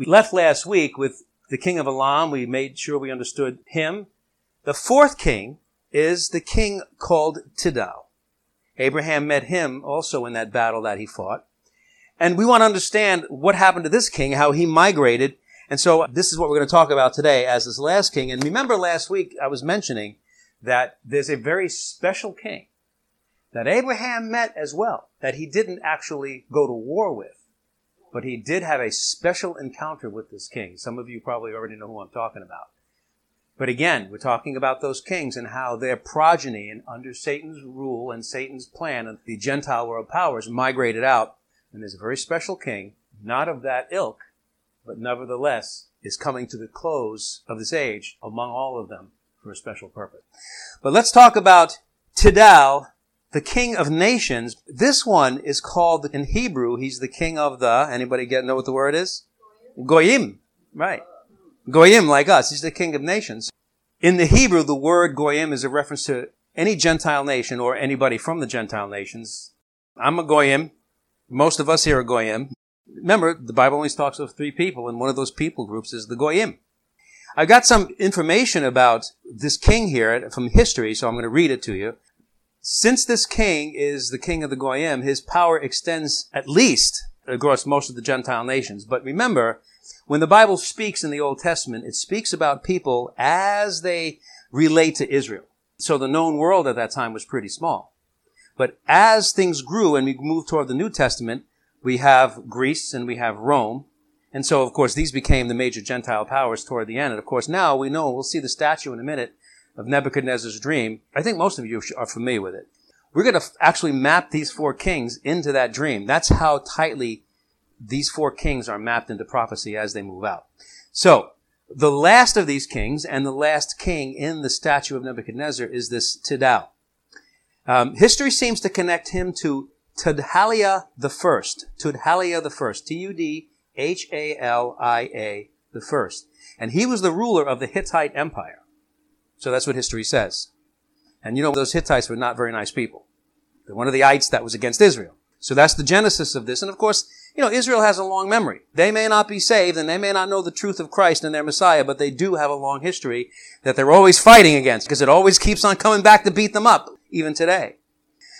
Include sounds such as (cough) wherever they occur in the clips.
We left last week with the king of Elam. We made sure we understood him. The fourth king is the king called Tidal. Abraham met him also in that battle that he fought. And we want to understand what happened to this king, how he migrated. And so this is what we're going to talk about today as this last king. And remember last week I was mentioning that there's a very special king that Abraham met as well, that he didn't actually go to war with. But he did have a special encounter with this king. Some of you probably already know who I'm talking about. But again, we're talking about those kings and how their progeny and under Satan's rule and Satan's plan and the Gentile world powers migrated out. And there's a very special king, not of that ilk, but nevertheless is coming to the close of this age among all of them for a special purpose. But let's talk about Tidal the king of nations. This one is called in Hebrew, he's the king of the, anybody get know what the word is? Goyim. Right. Goyim like us. He's the king of nations. In the Hebrew, the word Goyim is a reference to any Gentile nation or anybody from the Gentile nations. I'm a Goyim. Most of us here are Goyim. Remember, the Bible only talks of three people, and one of those people groups is the Goyim. I've got some information about this king here from history, so I'm going to read it to you. Since this king is the king of the Goyim, his power extends at least across most of the Gentile nations. But remember, when the Bible speaks in the Old Testament, it speaks about people as they relate to Israel. So the known world at that time was pretty small. But as things grew and we moved toward the New Testament, we have Greece and we have Rome. And so, of course, these became the major Gentile powers toward the end. And of course, now we know, we'll see the statue in a minute, of Nebuchadnezzar's dream, I think most of you are familiar with it. We're going to actually map these four kings into that dream. That's how tightly these four kings are mapped into prophecy as they move out. So, the last of these kings and the last king in the statue of Nebuchadnezzar is this Tidal. Um, history seems to connect him to Tudhalia the first. Tudhalia the first. T-U-D-H-A-L-I-A the first. And he was the ruler of the Hittite Empire. So that's what history says. And you know, those Hittites were not very nice people. They're one of the ites that was against Israel. So that's the genesis of this. And of course, you know, Israel has a long memory. They may not be saved and they may not know the truth of Christ and their Messiah, but they do have a long history that they're always fighting against because it always keeps on coming back to beat them up, even today.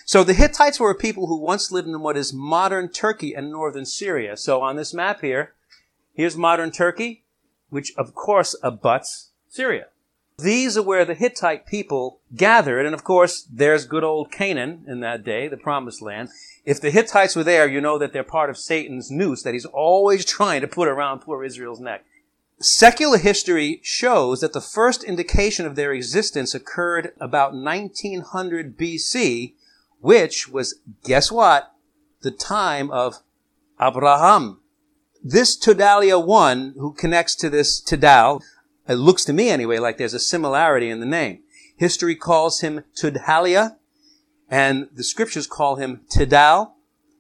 So the Hittites were a people who once lived in what is modern Turkey and northern Syria. So on this map here, here's modern Turkey, which of course abuts Syria. These are where the Hittite people gathered, and of course, there's good old Canaan in that day, the promised land. If the Hittites were there, you know that they're part of Satan's noose that he's always trying to put around poor Israel's neck. Secular history shows that the first indication of their existence occurred about 1900 BC, which was, guess what? The time of Abraham. This Tudhalia 1, who connects to this Tidal, it looks to me anyway like there's a similarity in the name. History calls him Tudhalia, and the scriptures call him Tidal.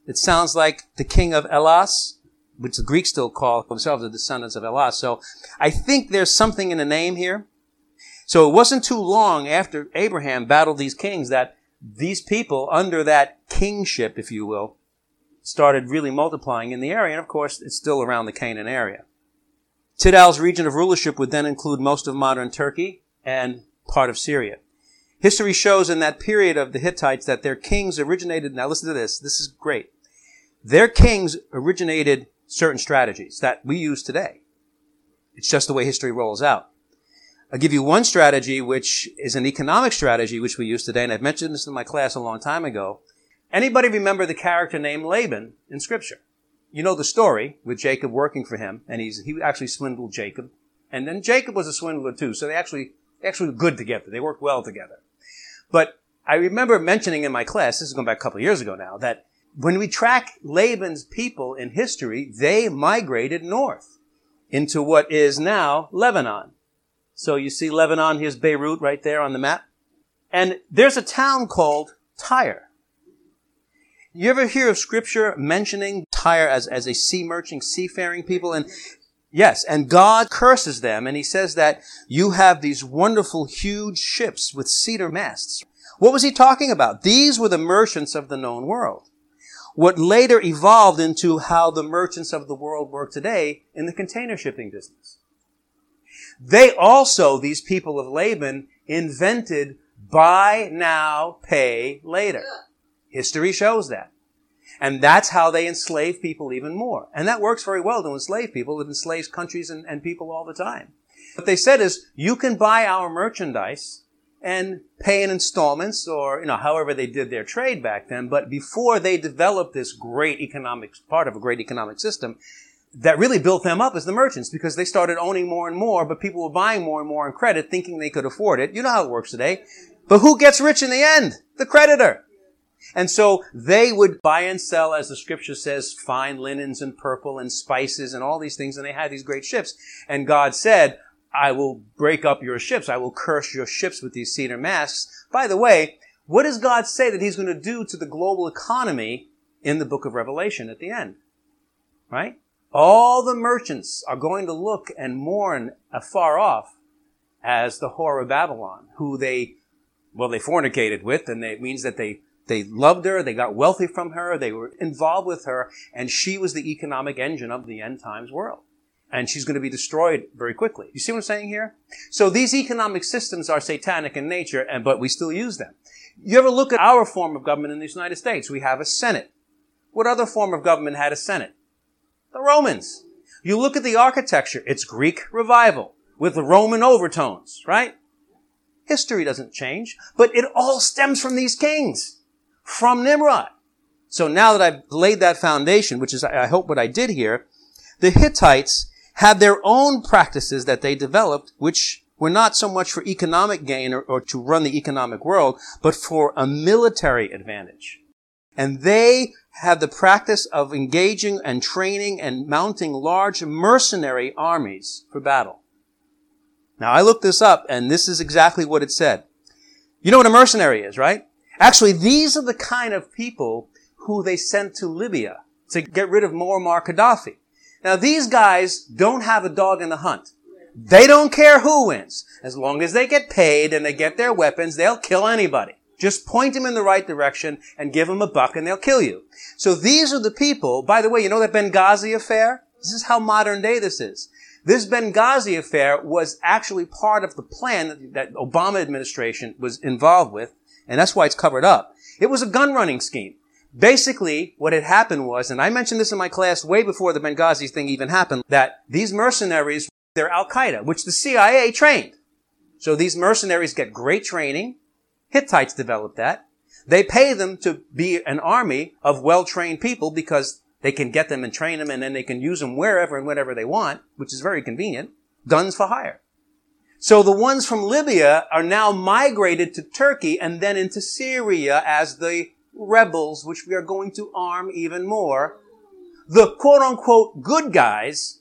It sounds like the king of Elas, which the Greeks still call themselves the descendants of Elas. So I think there's something in the name here. So it wasn't too long after Abraham battled these kings that these people under that kingship, if you will, started really multiplying in the area. And of course, it's still around the Canaan area. Tidal's region of rulership would then include most of modern Turkey and part of Syria. History shows in that period of the Hittites that their kings originated, now listen to this, this is great. Their kings originated certain strategies that we use today. It's just the way history rolls out. I'll give you one strategy, which is an economic strategy, which we use today, and I've mentioned this in my class a long time ago. Anybody remember the character named Laban in scripture? You know the story with Jacob working for him, and he's he actually swindled Jacob, and then Jacob was a swindler too. So they actually actually were good together. They worked well together. But I remember mentioning in my class, this is going back a couple of years ago now, that when we track Laban's people in history, they migrated north into what is now Lebanon. So you see Lebanon, here's Beirut right there on the map. And there's a town called Tyre. You ever hear of scripture mentioning Tyre as, as a sea merchant, seafaring people? And yes, and God curses them and he says that you have these wonderful huge ships with cedar masts. What was he talking about? These were the merchants of the known world. what later evolved into how the merchants of the world work today in the container shipping business. They also, these people of Laban, invented buy now, pay later. History shows that. And that's how they enslave people even more. And that works very well to enslave people. It enslaves countries and, and people all the time. What they said is, you can buy our merchandise and pay in installments or, you know, however they did their trade back then. But before they developed this great economic, part of a great economic system, that really built them up as the merchants because they started owning more and more, but people were buying more and more on credit thinking they could afford it. You know how it works today. But who gets rich in the end? The creditor. And so they would buy and sell, as the scripture says, fine linens and purple and spices and all these things, and they had these great ships. And God said, I will break up your ships. I will curse your ships with these cedar masts. By the way, what does God say that He's going to do to the global economy in the book of Revelation at the end? Right? All the merchants are going to look and mourn afar off as the whore of Babylon, who they, well, they fornicated with, and it means that they they loved her, they got wealthy from her, they were involved with her, and she was the economic engine of the end times world. And she's going to be destroyed very quickly. You see what I'm saying here? So these economic systems are satanic in nature, and, but we still use them. You ever look at our form of government in the United States? We have a Senate. What other form of government had a Senate? The Romans. You look at the architecture, it's Greek revival with Roman overtones, right? History doesn't change, but it all stems from these kings from Nimrod. So now that I've laid that foundation, which is, I hope what I did here, the Hittites had their own practices that they developed, which were not so much for economic gain or, or to run the economic world, but for a military advantage. And they had the practice of engaging and training and mounting large mercenary armies for battle. Now I looked this up and this is exactly what it said. You know what a mercenary is, right? Actually, these are the kind of people who they sent to Libya to get rid of Muammar Gaddafi. Now, these guys don't have a dog in the hunt. They don't care who wins. As long as they get paid and they get their weapons, they'll kill anybody. Just point them in the right direction and give them a buck and they'll kill you. So these are the people, by the way, you know that Benghazi affair? This is how modern day this is. This Benghazi affair was actually part of the plan that Obama administration was involved with and that's why it's covered up. It was a gun running scheme. Basically, what had happened was, and I mentioned this in my class way before the Benghazi thing even happened, that these mercenaries, they're Al Qaeda, which the CIA trained. So these mercenaries get great training. Hittites developed that. They pay them to be an army of well-trained people because they can get them and train them and then they can use them wherever and whenever they want, which is very convenient. Guns for hire. So the ones from Libya are now migrated to Turkey and then into Syria as the rebels, which we are going to arm even more. The quote unquote good guys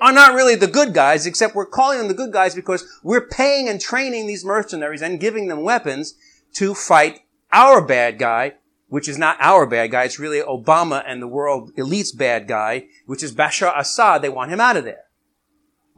are not really the good guys, except we're calling them the good guys because we're paying and training these mercenaries and giving them weapons to fight our bad guy, which is not our bad guy. It's really Obama and the world elite's bad guy, which is Bashar Assad. They want him out of there.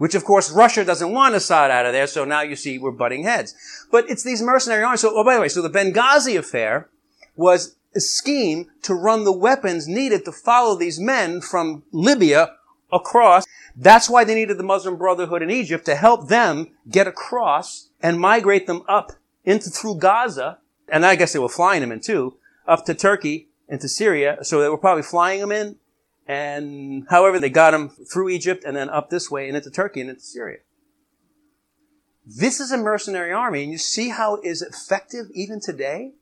Which of course Russia doesn't want Assad out of there, so now you see we're butting heads. But it's these mercenary armies. So, oh, by the way, so the Benghazi affair was a scheme to run the weapons needed to follow these men from Libya across. That's why they needed the Muslim Brotherhood in Egypt to help them get across and migrate them up into through Gaza. And I guess they were flying them in too, up to Turkey, into Syria. So they were probably flying them in and however, they got him through Egypt and then up this way and into Turkey and into Syria. This is a mercenary army, and you see how it is effective even today?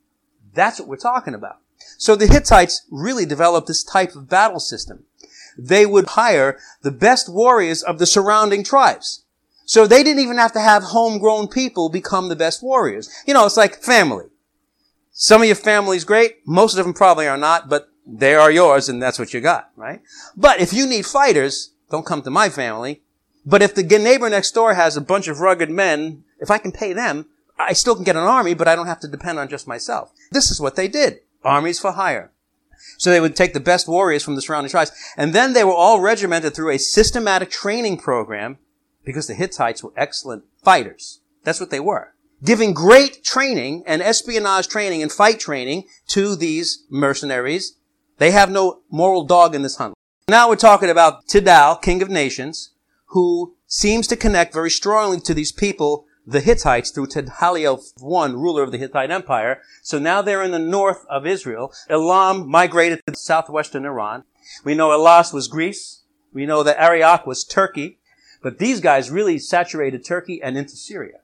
That's what we're talking about. So the Hittites really developed this type of battle system. They would hire the best warriors of the surrounding tribes. So they didn't even have to have homegrown people become the best warriors. You know, it's like family. Some of your family's great. Most of them probably are not, but they are yours and that's what you got, right? But if you need fighters, don't come to my family. But if the neighbor next door has a bunch of rugged men, if I can pay them, I still can get an army, but I don't have to depend on just myself. This is what they did. Armies for hire. So they would take the best warriors from the surrounding tribes, and then they were all regimented through a systematic training program because the Hittites were excellent fighters. That's what they were. Giving great training and espionage training and fight training to these mercenaries They have no moral dog in this hunt. Now we're talking about Tidal, king of nations, who seems to connect very strongly to these people, the Hittites, through Tudhalia I, ruler of the Hittite Empire. So now they're in the north of Israel. Elam migrated to southwestern Iran. We know Elas was Greece. We know that Arioch was Turkey. But these guys really saturated Turkey and into Syria.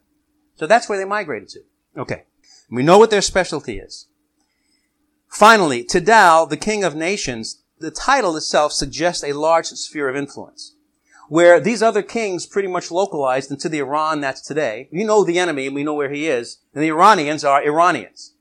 So that's where they migrated to. Okay. We know what their specialty is. Finally, Tidal, the king of nations, the title itself suggests a large sphere of influence. Where these other kings pretty much localized into the Iran that's today. We know the enemy and we know where he is. And the Iranians are Iranians.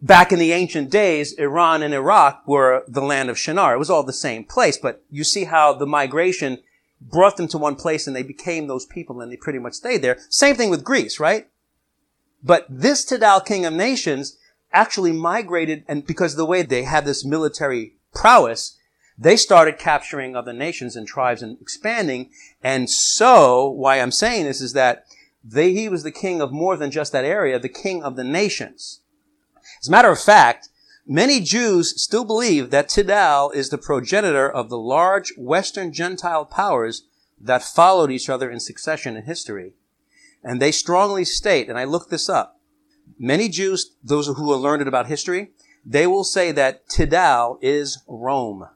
Back in the ancient days, Iran and Iraq were the land of Shinar. It was all the same place, but you see how the migration brought them to one place and they became those people and they pretty much stayed there. Same thing with Greece, right? But this Tidal king of nations actually migrated and because the way they had this military prowess, they started capturing other nations and tribes and expanding. And so, why I'm saying this is that they, he was the king of more than just that area, the king of the nations. As a matter of fact, many Jews still believe that Tidal is the progenitor of the large Western Gentile powers that followed each other in succession in history. And they strongly state, and I looked this up, many Jews, those who are learned about history, they will say that Tidal is Rome.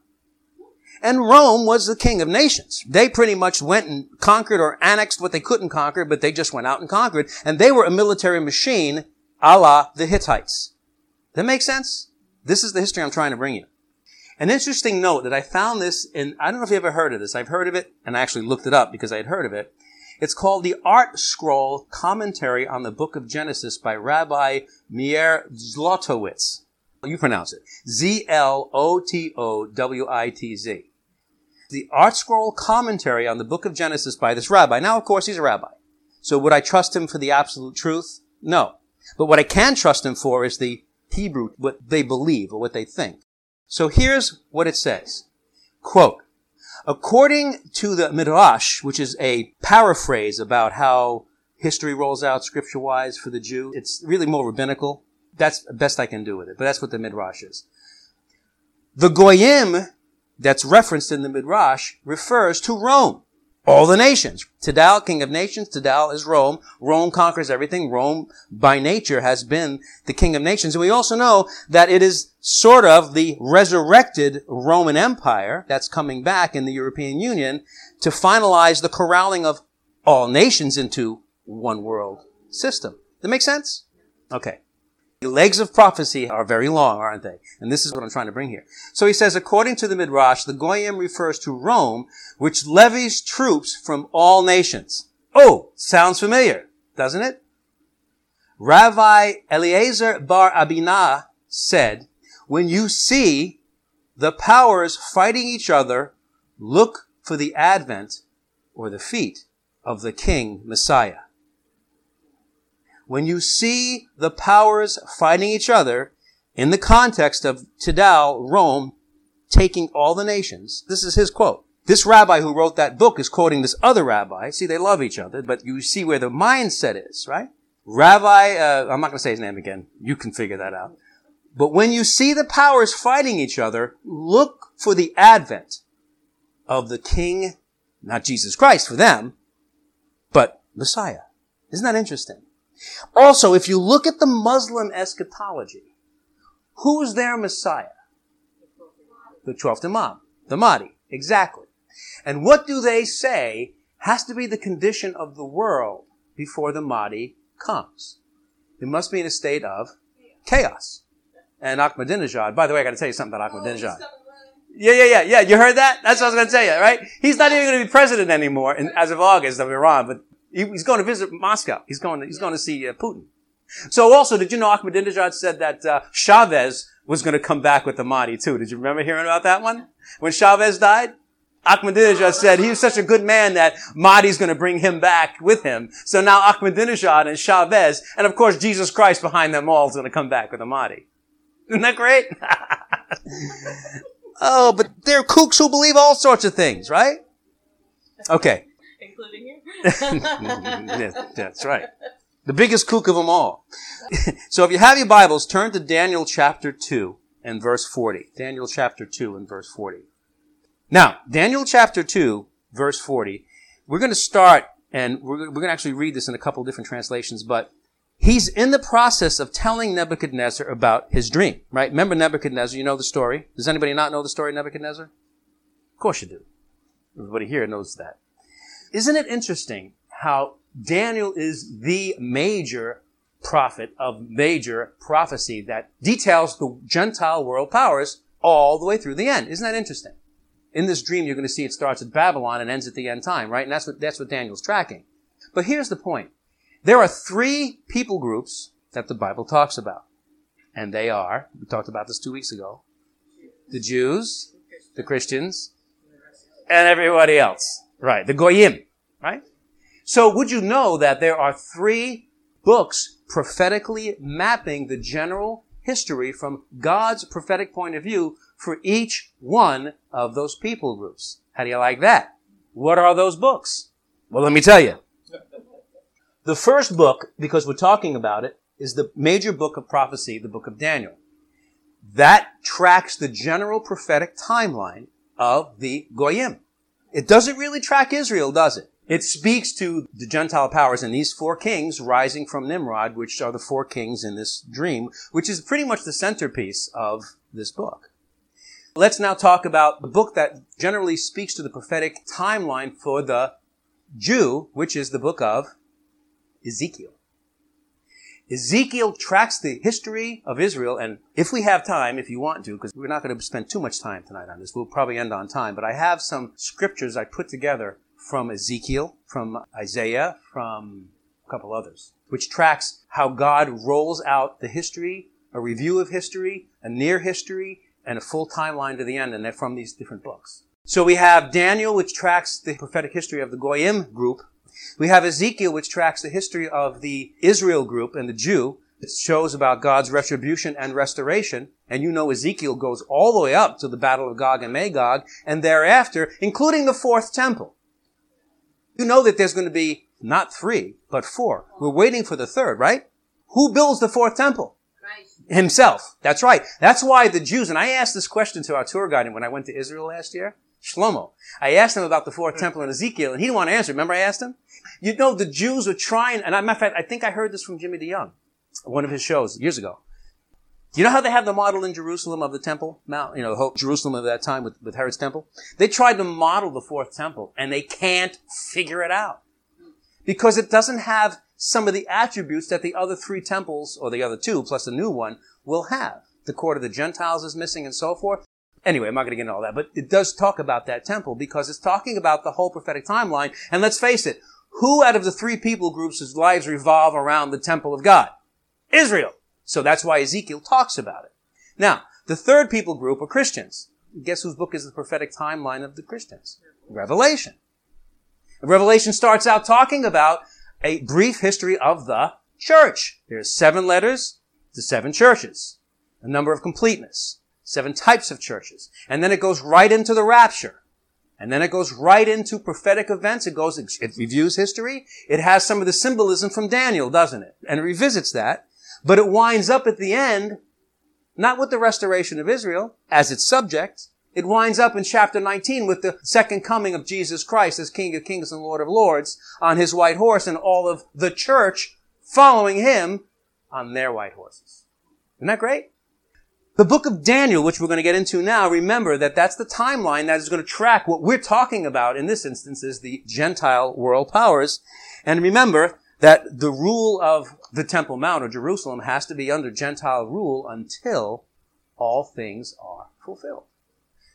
And Rome was the king of nations. They pretty much went and conquered or annexed what they couldn't conquer, but they just went out and conquered. And they were a military machine a la the Hittites. That makes sense? This is the history I'm trying to bring you. An interesting note that I found this in, I don't know if you ever heard of this. I've heard of it and I actually looked it up because I had heard of it. It's called the ArtScroll Commentary on the Book of Genesis by Rabbi Meir Zlotowitz. You pronounce it. Z-L-O-T-O-W-I-T-Z. The ArtScroll Commentary on the Book of Genesis by this rabbi. Now, of course, he's a rabbi. So would I trust him for the absolute truth? No. But what I can trust him for is the Hebrew, what they believe or what they think. So here's what it says. Quote, According to the Midrash, which is a paraphrase about how history rolls out scripture-wise for the Jew, it's really more rabbinical. That's the best I can do with it, but that's what the Midrash is. The Goyim that's referenced in the Midrash refers to Rome all the nations. Tidal, king of nations, Tidal is Rome. Rome conquers everything. Rome, by nature, has been the king of nations. And we also know that it is sort of the resurrected Roman Empire that's coming back in the European Union to finalize the corralling of all nations into one world system. That make sense? Okay. The legs of prophecy are very long, aren't they? And this is what I'm trying to bring here. So he says, according to the Midrash, the Goyim refers to Rome, which levies troops from all nations. Oh, sounds familiar, doesn't it? Rabbi Eliezer bar Abinah said, when you see the powers fighting each other, look for the advent or the feet of the King Messiah when you see the powers fighting each other in the context of Tidal, Rome, taking all the nations, this is his quote. This rabbi who wrote that book is quoting this other rabbi. See, they love each other, but you see where the mindset is, right? Rabbi, uh, I'm not going to say his name again. You can figure that out. But when you see the powers fighting each other, look for the advent of the king, not Jesus Christ for them, but Messiah. Isn't that interesting? Also, if you look at the Muslim eschatology, who's their Messiah? The 12th Imam, the Mahdi. Exactly. And what do they say has to be the condition of the world before the Mahdi comes? It must be in a state of chaos. And Ahmadinejad, by the way, I gotta tell you something about Ahmadinejad. Yeah, yeah, yeah, yeah. You heard that? That's what I was gonna tell you, right? He's not even gonna be president anymore in, as of August of Iran, but he's going to visit Moscow. He's going to, he's going to see uh, Putin. So also, did you know Ahmadinejad said that uh, Chavez was going to come back with the Mahdi too? Did you remember hearing about that one? When Chavez died? Ahmadinejad said he was such a good man that Mahdi's going to bring him back with him. So now Ahmadinejad and Chavez, and of course Jesus Christ behind them all is going to come back with the Mahdi. Isn't that great? (laughs) oh, but they're kooks who believe all sorts of things, right? Okay including (laughs) you. that's right. (laughs) The biggest kook of them all. (laughs) so if you have your Bibles, turn to Daniel chapter 2. and verse 40. Daniel chapter 2 and verse 40. Now, Daniel chapter 2, verse 40, we're going to start, and we're, we're going to actually read this in a couple different translations, but he's in the process of telling Nebuchadnezzar about his dream, right? Remember Nebuchadnezzar, you know the story. Does anybody not know the story of Nebuchadnezzar? Of course you do. Everybody here knows that. Isn't it interesting how Daniel is the major prophet of major prophecy that details the Gentile world powers all the way through the end. Isn't that interesting? In this dream, you're going to see it starts at Babylon and ends at the end time, right? And that's what, that's what Daniel's tracking. But here's the point. There are three people groups that the Bible talks about. And they are, we talked about this two weeks ago, the Jews, the Christians, and everybody else. Right. The Goyim. Right? So would you know that there are three books prophetically mapping the general history from God's prophetic point of view for each one of those people groups. How do you like that? What are those books? Well, let me tell you. The first book, because we're talking about it, is the major book of prophecy, the book of Daniel. That tracks the general prophetic timeline of the Goyim. It doesn't really track Israel, does it? It speaks to the Gentile powers and these four kings rising from Nimrod, which are the four kings in this dream, which is pretty much the centerpiece of this book. Let's now talk about the book that generally speaks to the prophetic timeline for the Jew, which is the book of Ezekiel. Ezekiel tracks the history of Israel, and if we have time, if you want to, because we're not going to spend too much time tonight on this, we'll probably end on time, but I have some scriptures I put together from Ezekiel, from Isaiah, from a couple others, which tracks how God rolls out the history, a review of history, a near history, and a full timeline to the end, and they're from these different books. So we have Daniel, which tracks the prophetic history of the Goyim group. We have Ezekiel, which tracks the history of the Israel group and the Jew. It shows about God's retribution and restoration. And you know Ezekiel goes all the way up to the Battle of Gog and Magog, and thereafter, including the fourth temple. You know that there's going to be not three, but four. We're waiting for the third, right? Who builds the fourth temple? Christ. Himself. That's right. That's why the Jews, and I asked this question to our tour guide when I went to Israel last year, Shlomo. I asked him about the fourth hmm. temple in Ezekiel, and he didn't want to answer. Remember I asked him? You know, the Jews were trying, and matter of fact, I think I heard this from Jimmy DeYoung, one of his shows years ago. You know how they have the model in Jerusalem of the temple mount, you know, the whole Jerusalem of that time with, with Herod's temple? They tried to model the fourth temple and they can't figure it out. Because it doesn't have some of the attributes that the other three temples, or the other two, plus the new one, will have. The court of the Gentiles is missing and so forth. Anyway, I'm not going to get into all that, but it does talk about that temple because it's talking about the whole prophetic timeline. And let's face it, who out of the three people groups whose lives revolve around the temple of God? Israel. So that's why Ezekiel talks about it. Now, the third people group are Christians. Guess whose book is the prophetic timeline of the Christians? Revelation. Revelation starts out talking about a brief history of the church. There's seven letters to seven churches, a number of completeness, seven types of churches. And then it goes right into the rapture. And then it goes right into prophetic events. It goes, it reviews history. It has some of the symbolism from Daniel, doesn't it? And it revisits that. But it winds up at the end, not with the restoration of Israel as its subject. It winds up in chapter 19 with the second coming of Jesus Christ as King of Kings and Lord of Lords on his white horse and all of the church following him on their white horses. Isn't that great? The book of Daniel, which we're going to get into now, remember that that's the timeline that is going to track what we're talking about in this instance is the Gentile world powers. And remember that the rule of the Temple Mount or Jerusalem has to be under Gentile rule until all things are fulfilled.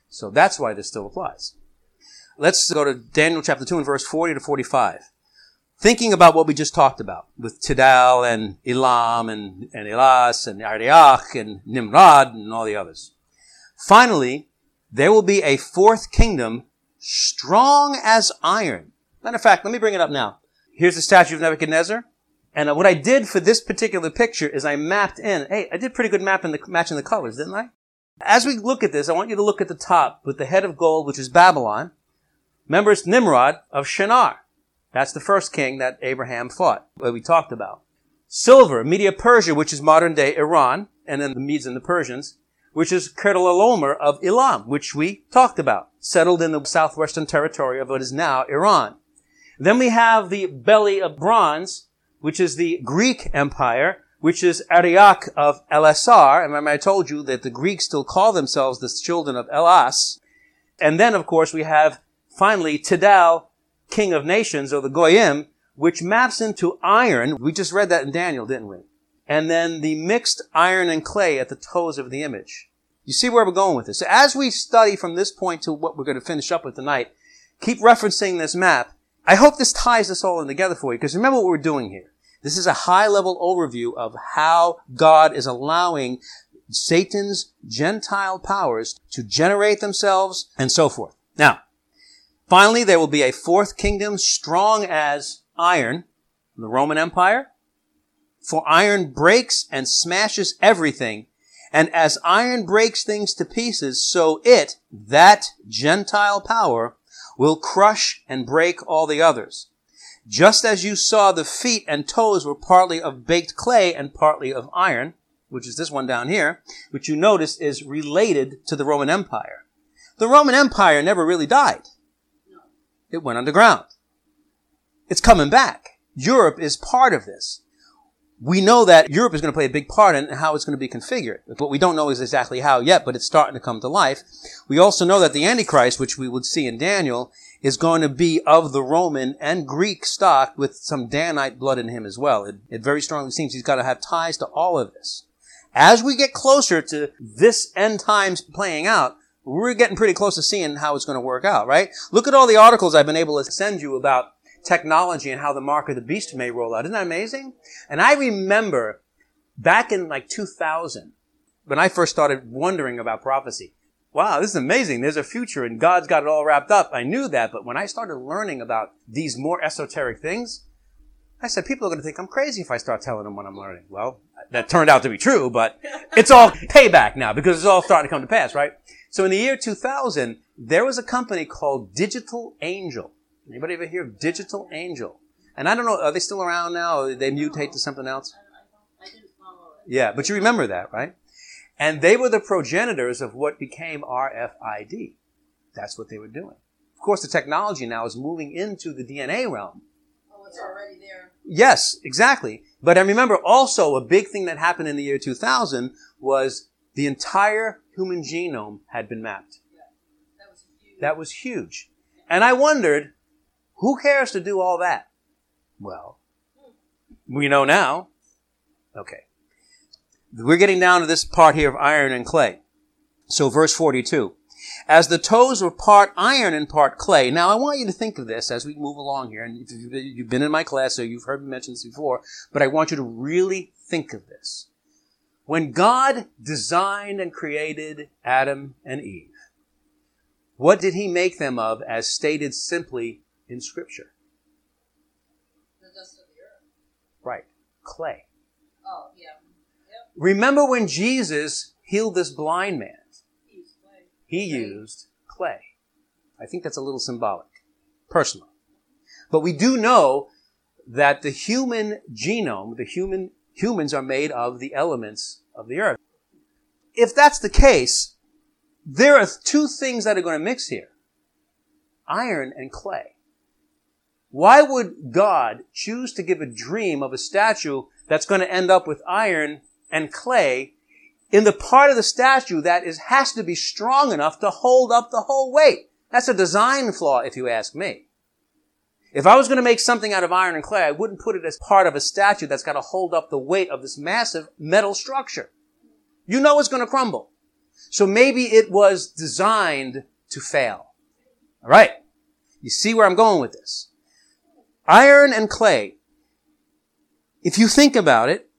So that's why this still applies. Let's go to Daniel chapter 2 and verse 40 to 45. Thinking about what we just talked about with Tidal and Elam and, and Elas and Arioch and Nimrod and all the others. Finally, there will be a fourth kingdom strong as iron. Matter of fact, let me bring it up now. Here's the statue of Nebuchadnezzar. And uh, what I did for this particular picture is I mapped in. Hey, I did pretty good mapping the matching the colors, didn't I? As we look at this, I want you to look at the top with the head of gold, which is Babylon. Remember, it's Nimrod of Shinar. That's the first king that Abraham fought, that we talked about. Silver, Media Persia, which is modern day Iran, and then the Medes and the Persians. which is Chedorlaomer of Elam, which we talked about, settled in the southwestern territory of what is now Iran. Then we have the belly of bronze, which is the Greek Empire, which is Arioch of Elasar. And remember I told you that the Greeks still call themselves the children of Elas. And then, of course, we have finally Tidal, king of nations, or the Goyim, which maps into iron. We just read that in Daniel, didn't we? And then the mixed iron and clay at the toes of the image. You see where we're going with this. So as we study from this point to what we're going to finish up with tonight, keep referencing this map. I hope this ties this all in together for you, because remember what we're doing here. This is a high level overview of how God is allowing Satan's Gentile powers to generate themselves and so forth. Now, finally, there will be a fourth kingdom strong as iron, the Roman Empire. For iron breaks and smashes everything. And as iron breaks things to pieces, so it, that Gentile power, will crush and break all the others. Just as you saw the feet and toes were partly of baked clay and partly of iron, which is this one down here, which you notice is related to the Roman Empire. The Roman Empire never really died. It went underground. It's coming back. Europe is part of this. We know that Europe is going to play a big part in how it's going to be configured. What we don't know is exactly how yet, but it's starting to come to life. We also know that the Antichrist, which we would see in Daniel, is going to be of the Roman and Greek stock with some Danite blood in him as well. It, it very strongly seems he's got to have ties to all of this. As we get closer to this end times playing out, we're getting pretty close to seeing how it's going to work out, right? Look at all the articles I've been able to send you about technology and how the mark of the beast may roll out. Isn't that amazing? And I remember back in like 2000, when I first started wondering about prophecy, wow, this is amazing. There's a future and God's got it all wrapped up. I knew that, but when I started learning about these more esoteric things, I said, people are going to think I'm crazy if I start telling them what I'm learning. Well, that turned out to be true, but it's all payback now because it's all starting to come to pass, right? So in the year 2000, there was a company called Digital Angel. Anybody ever hear of Digital Angel? And I don't know, are they still around now? Or they mutate to something else? Yeah, but you remember that, right? And they were the progenitors of what became RFID. That's what they were doing. Of course, the technology now is moving into the DNA realm. Oh, it's already there. Yes, exactly. But I remember also a big thing that happened in the year 2000 was the entire human genome had been mapped. Yeah. That was huge. That was huge. And I wondered, who cares to do all that? Well, hmm. we know now. Okay. We're getting down to this part here of iron and clay. So verse 42. As the toes were part iron and part clay. Now I want you to think of this as we move along here. And you've been in my class, so you've heard me mention this before, but I want you to really think of this. When God designed and created Adam and Eve, what did he make them of as stated simply in scripture? The dust of the earth. Right. Clay. Oh, yeah. Remember when Jesus healed this blind man? He's clay. He used clay. I think that's a little symbolic, personally. But we do know that the human genome, the human, humans are made of the elements of the earth. If that's the case, there are two things that are going to mix here. Iron and clay. Why would God choose to give a dream of a statue that's going to end up with iron and clay in the part of the statue that is, has to be strong enough to hold up the whole weight. That's a design flaw, if you ask me. If I was going to make something out of iron and clay, I wouldn't put it as part of a statue that's got to hold up the weight of this massive metal structure. You know it's going to crumble. So maybe it was designed to fail. All right. You see where I'm going with this. Iron and clay. If you think about it,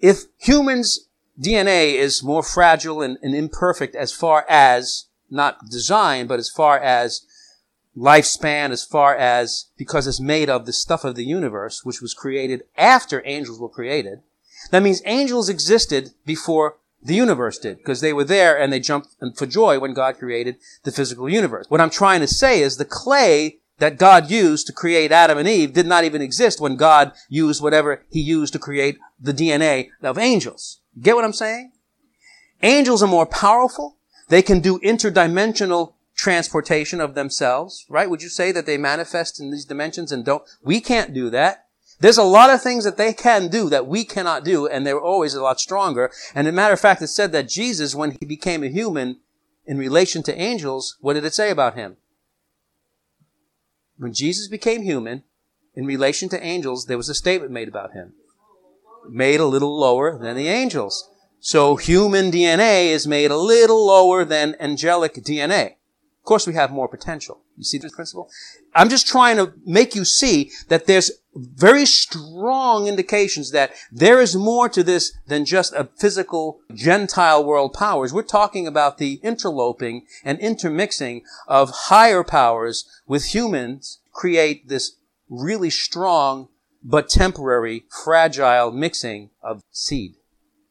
if humans' DNA is more fragile and, and imperfect as far as not design, but as far as lifespan, as far as because it's made of the stuff of the universe, which was created after angels were created. That means angels existed before the universe did, because they were there and they jumped for joy when God created the physical universe. What I'm trying to say is the clay that God used to create Adam and Eve did not even exist when God used whatever he used to create the DNA of angels. Get what I'm saying? Angels are more powerful. They can do interdimensional transportation of themselves, right? Would you say that they manifest in these dimensions and don't? We can't do that. There's a lot of things that they can do that we cannot do, and they're always a lot stronger. And as a matter of fact, it said that Jesus, when he became a human in relation to angels, what did it say about him? When Jesus became human, in relation to angels, there was a statement made about him. Made a little lower than the angels. So human DNA is made a little lower than angelic DNA. Of course, we have more potential. You see this principle? I'm just trying to make you see that there's very strong indications that there is more to this than just a physical Gentile world powers. We're talking about the interloping and intermixing of higher powers with humans create this really strong but temporary, fragile mixing of seed.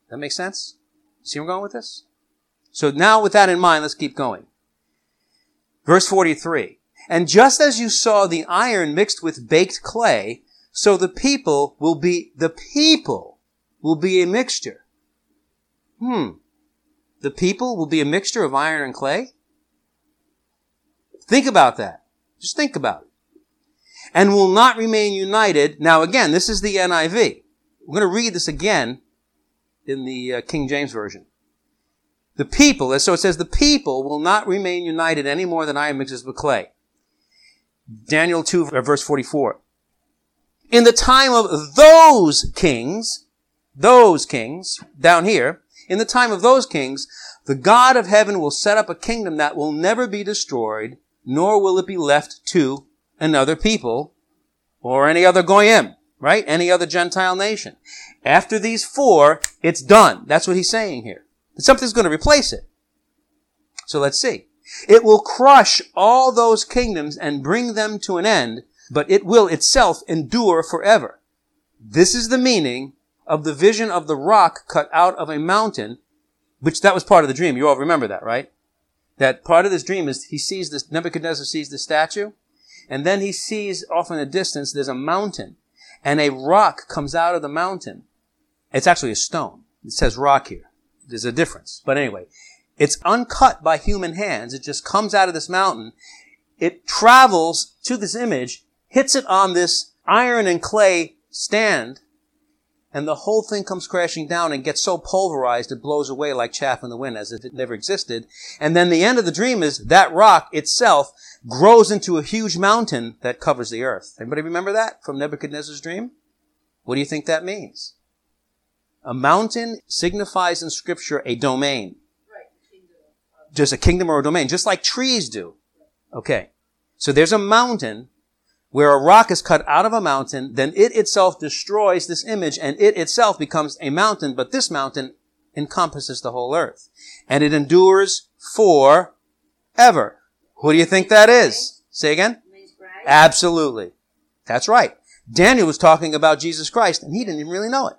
That makes sense? See where I'm going with this? So now with that in mind, let's keep going. Verse 43. And just as you saw the iron mixed with baked clay, so the people will be, the people will be a mixture. Hmm. The people will be a mixture of iron and clay? Think about that. Just think about it. And will not remain united. Now again, this is the NIV. We're going to read this again in the uh, King James Version. The people, so it says, the people will not remain united any more than iron mixes with clay. Daniel 2 uh, verse 44. In the time of those kings, those kings, down here, in the time of those kings, the God of heaven will set up a kingdom that will never be destroyed, nor will it be left to another people or any other goyim, right? Any other Gentile nation. After these four, it's done. That's what he's saying here. Something's going to replace it. So let's see. It will crush all those kingdoms and bring them to an end, but it will itself endure forever. This is the meaning of the vision of the rock cut out of a mountain, which that was part of the dream. You all remember that, right? That part of this dream is he sees this, Nebuchadnezzar sees the statue, and then he sees off in the distance there's a mountain, and a rock comes out of the mountain. It's actually a stone. It says rock here. There's a difference. But anyway, it's uncut by human hands. It just comes out of this mountain. It travels to this image, hits it on this iron and clay stand, and the whole thing comes crashing down and gets so pulverized it blows away like chaff in the wind as if it never existed. And then the end of the dream is that rock itself grows into a huge mountain that covers the earth. Anybody remember that from Nebuchadnezzar's dream? What do you think that means? A mountain signifies in scripture a domain. Just a kingdom or a domain, just like trees do. Okay. So there's a mountain where a rock is cut out of a mountain, then it itself destroys this image and it itself becomes a mountain, but this mountain encompasses the whole earth. And it endures for ever. Who do you think that is? Say again? Absolutely. That's right. Daniel was talking about Jesus Christ and he didn't even really know it.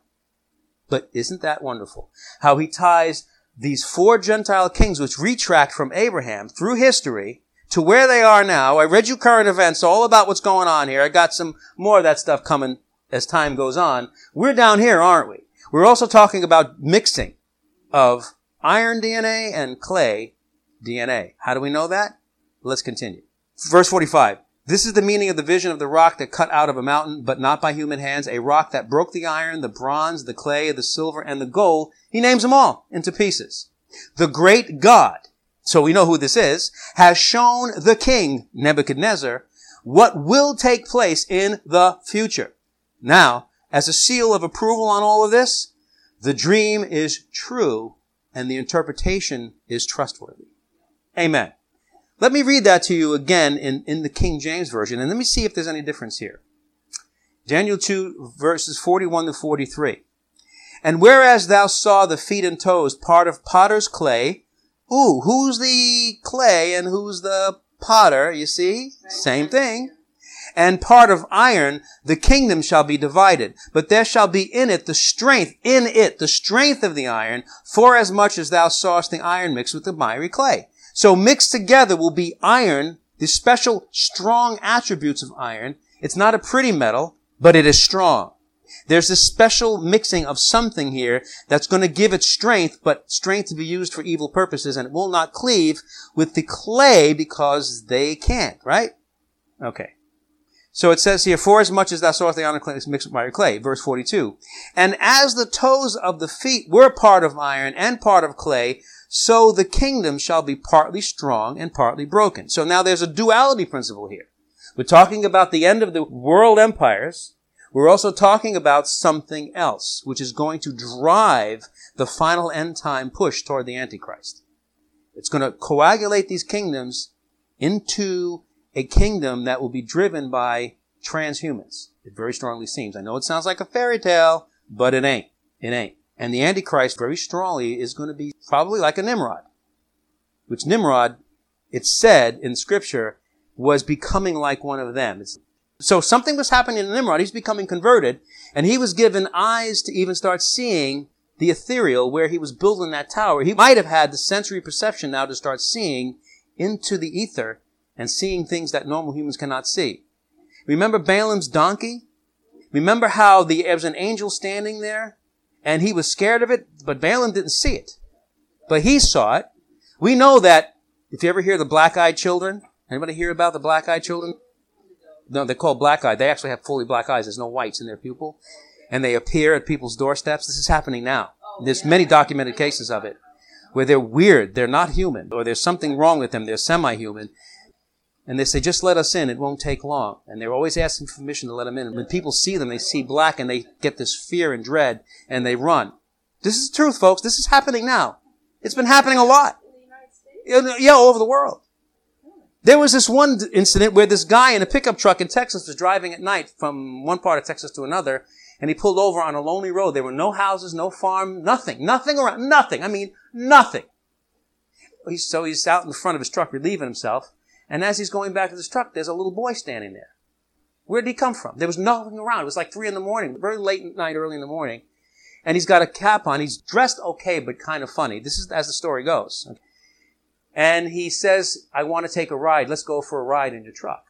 But isn't that wonderful? How he ties these four Gentile kings, which retract from Abraham through history to where they are now. I read you current events all about what's going on here. I got some more of that stuff coming as time goes on. We're down here, aren't we? We're also talking about mixing of iron DNA and clay DNA. How do we know that? Let's continue. Verse 45. This is the meaning of the vision of the rock that cut out of a mountain, but not by human hands, a rock that broke the iron, the bronze, the clay, the silver, and the gold. He names them all into pieces. The great God, so we know who this is, has shown the king, Nebuchadnezzar, what will take place in the future. Now, as a seal of approval on all of this, the dream is true and the interpretation is trustworthy. Amen. Let me read that to you again in, in the King James Version, and let me see if there's any difference here. Daniel 2 verses 41 to 43. And whereas thou saw the feet and toes part of potter's clay, ooh, who's the clay and who's the potter, you see? Same thing. And part of iron, the kingdom shall be divided, but there shall be in it the strength, in it, the strength of the iron, for as much as thou sawest the iron mixed with the miry clay. So mixed together will be iron, the special strong attributes of iron. It's not a pretty metal, but it is strong. There's this special mixing of something here that's going to give it strength, but strength to be used for evil purposes, and it will not cleave with the clay because they can't, right? Okay. So it says here, for as much as thou sawest the iron clay mixed with clay, verse 42. And as the toes of the feet were part of iron and part of clay, so the kingdom shall be partly strong and partly broken. So now there's a duality principle here. We're talking about the end of the world empires. We're also talking about something else, which is going to drive the final end time push toward the Antichrist. It's going to coagulate these kingdoms into a kingdom that will be driven by transhumans. It very strongly seems. I know it sounds like a fairy tale, but it ain't. It ain't. And the Antichrist very strongly is going to be probably like a Nimrod. Which Nimrod, it's said in scripture, was becoming like one of them. It's, so something was happening to Nimrod. He's becoming converted, and he was given eyes to even start seeing the ethereal where he was building that tower. He might have had the sensory perception now to start seeing into the ether and seeing things that normal humans cannot see. Remember Balaam's donkey? Remember how the, there was an angel standing there and he was scared of it, but Balaam didn't see it. But he saw it. We know that if you ever hear the black-eyed children, anybody hear about the black-eyed children? No, they're called black-eyed. They actually have fully black eyes. There's no whites in their pupil. And they appear at people's doorsteps. This is happening now. Oh, there's many documented cases of it where they're weird. They're not human or there's something wrong with them. They're semi-human and they say, just let us in. It won't take long. And they're always asking permission to let them in. And when people see them, they see black and they get this fear and dread and they run. This is the truth, folks. This is happening now. It's been happening a lot. Yeah, all over the world. There was this one incident where this guy in a pickup truck in Texas was driving at night from one part of Texas to another, and he pulled over on a lonely road. There were no houses, no farm, nothing, nothing around, nothing. I mean, nothing. So he's out in the front of his truck relieving himself, and as he's going back to his truck, there's a little boy standing there. Where did he come from? There was nothing around. It was like three in the morning, very late at night, early in the morning. And he's got a cap on. He's dressed okay, but kind of funny. This is as the story goes. And he says, I want to take a ride. Let's go for a ride in your truck.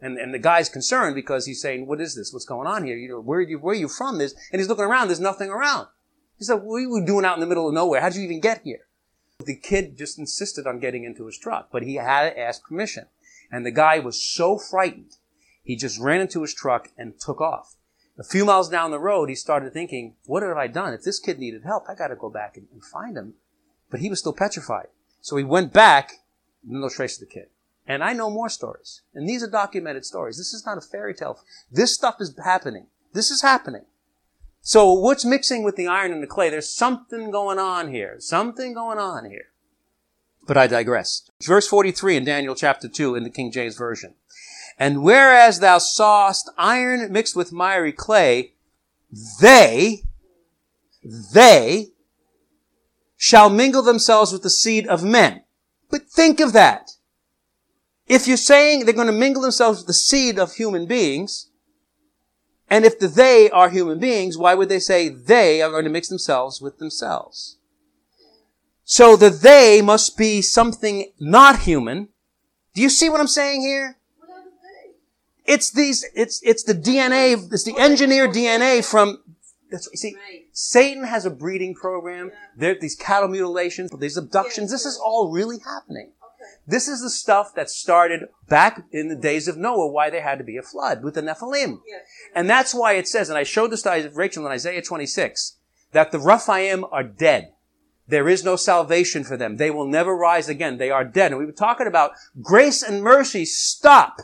And, and the guy's concerned because he's saying, what is this? What's going on here? You know, where are you, where are you from? This, and he's looking around. There's nothing around. He said, what are you doing out in the middle of nowhere? How did you even get here? The kid just insisted on getting into his truck, but he had to ask permission. And the guy was so frightened, he just ran into his truck and took off. A few miles down the road, he started thinking, what have I done? If this kid needed help, I gotta go back and, and find him. But he was still petrified. So he went back, no trace of the kid. And I know more stories. And these are documented stories. This is not a fairy tale. This stuff is happening. This is happening. So what's mixing with the iron and the clay? There's something going on here. Something going on here. But I digress. Verse 43 in Daniel chapter 2 in the King James Version. And whereas thou sawest iron mixed with miry clay, they, they shall mingle themselves with the seed of men. But think of that. If you're saying they're going to mingle themselves with the seed of human beings, and if the they are human beings, why would they say they are going to mix themselves with themselves? So the they must be something not human. Do you see what I'm saying here? It's these, it's, it's the DNA, it's the engineered DNA from, that's, see, Satan has a breeding program. There, these cattle mutilations, these abductions, this is all really happening. This is the stuff that started back in the days of Noah, why there had to be a flood with the Nephilim. Yes. And that's why it says, and I showed this to Rachel in Isaiah 26, that the Rephaim are dead. There is no salvation for them. They will never rise again. They are dead. And we were talking about grace and mercy stop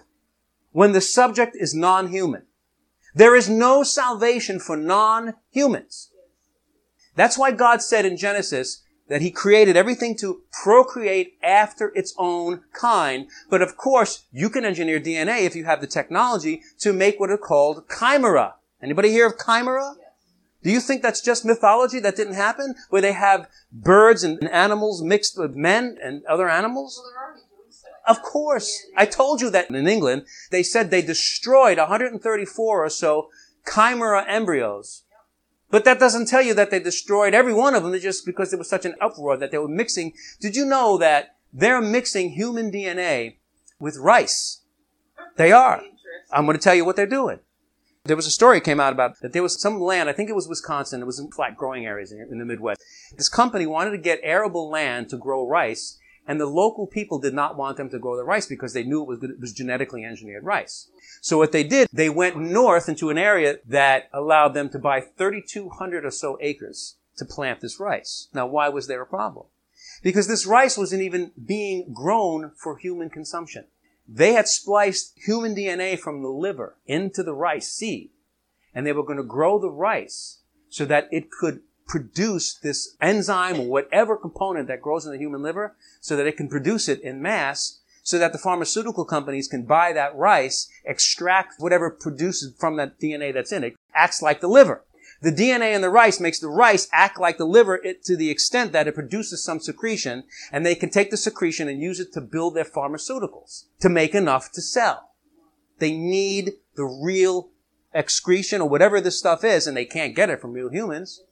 when the subject is non-human. There is no salvation for non-humans. That's why God said in Genesis, that he created everything to procreate after its own kind. But of course, you can engineer DNA if you have the technology to make what are called chimera. Anybody hear of chimera? Yes. Do you think that's just mythology that didn't happen? Where they have birds and animals mixed with men and other animals? Well, of course. I told you that in England, they said they destroyed 134 or so chimera embryos but that doesn't tell you that they destroyed every one of them just because there was such an uproar that they were mixing. Did you know that they're mixing human DNA with rice? They are. I'm going to tell you what they're doing. There was a story came out about that there was some land, I think it was Wisconsin, it was in flat growing areas in, the Midwest. This company wanted to get arable land to grow rice, and the local people did not want them to grow the rice because they knew it was, good, it was genetically engineered rice. So what they did, they went north into an area that allowed them to buy 3,200 or so acres to plant this rice. Now, why was there a problem? Because this rice wasn't even being grown for human consumption. They had spliced human DNA from the liver into the rice seed, and they were going to grow the rice so that it could produce this enzyme or whatever component that grows in the human liver so that it can produce it in mass so that the pharmaceutical companies can buy that rice, extract whatever produces from that DNA that's in it, acts like the liver. The DNA in the rice makes the rice act like the liver to the extent that it produces some secretion, and they can take the secretion and use it to build their pharmaceuticals, to make enough to sell. They need the real excretion or whatever this stuff is, and they can't get it from real humans.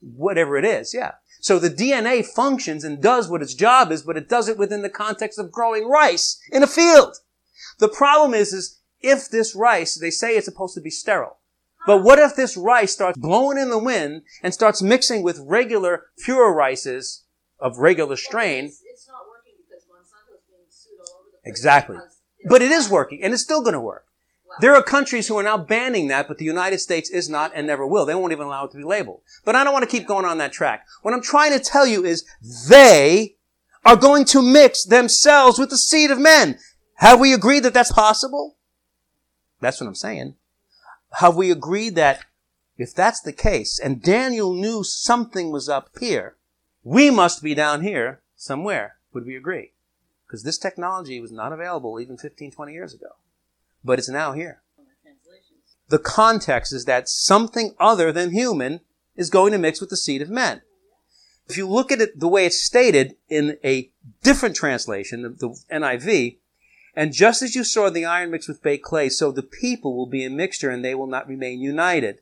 Whatever it is, yeah. So the DNA functions and does what its job is, but it does it within the context of growing rice in a field. The problem is, is if this rice, they say it's supposed to be sterile. But what if this rice starts blowing in the wind and starts mixing with regular pure rices of regular strain? It's, it's not working because Monsanto's being sued all over the place. Exactly. But it is working and it's still going to work. There are countries who are now banning that, but the United States is not and never will. They won't even allow it to be labeled. But I don't want to keep going on that track. What I'm trying to tell you is they are going to mix themselves with the seed of men. Have we agreed that that's possible? That's what I'm saying. Have we agreed that if that's the case, and Daniel knew something was up here, we must be down here somewhere? Would we agree? Because this technology was not available even 15, 20 years ago. But it's now here. the. Context is that something other than human is going to mix with the seed of men. If you look at it the way it's stated in a different translation, the, the NIV, and just as you saw the iron mixed with baked clay, so the people will be a mixture and they will not remain united.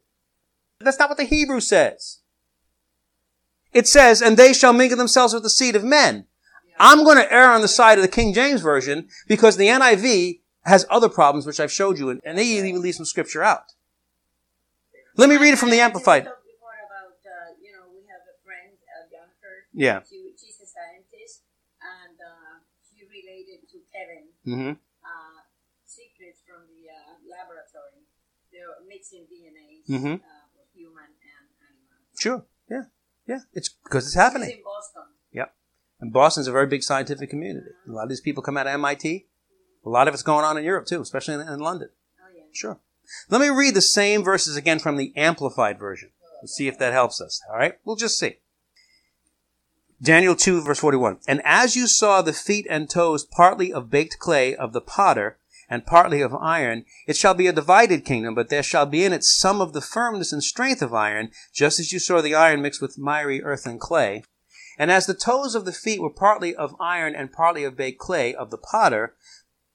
That's not what the Hebrew says. It says, and they shall mingle themselves with the seed of men. I'm going to err on the side of the King James Version because the NIV has other problems which I've showed you, and they even leave some scripture out. Let me read it from the Amplified. about, uh, you know, we have a friend, uh, Jennifer. Yeah. She, she's a scientist, and uh, she related to Kevin hmm uh, secrets from the uh, laboratory. They're mixing uh, with human and animal. Sure. Yeah. Yeah. It's because it's She's happening. in Boston. Yep. And Boston's a very big scientific community. A lot of these people come out of MIT. A lot of it's going on in Europe too, especially in, in London. Oh yeah. Sure. Let me read the same verses again from the Amplified version. Let's see if that helps us. All right? We'll just see. Daniel 2 verse 41. And as you saw the feet and toes partly of baked clay of the potter and partly of iron, it shall be a divided kingdom, but there shall be in it some of the firmness and strength of iron, just as you saw the iron mixed with miry earth and clay. And as the toes of the feet were partly of iron and partly of baked clay of the potter,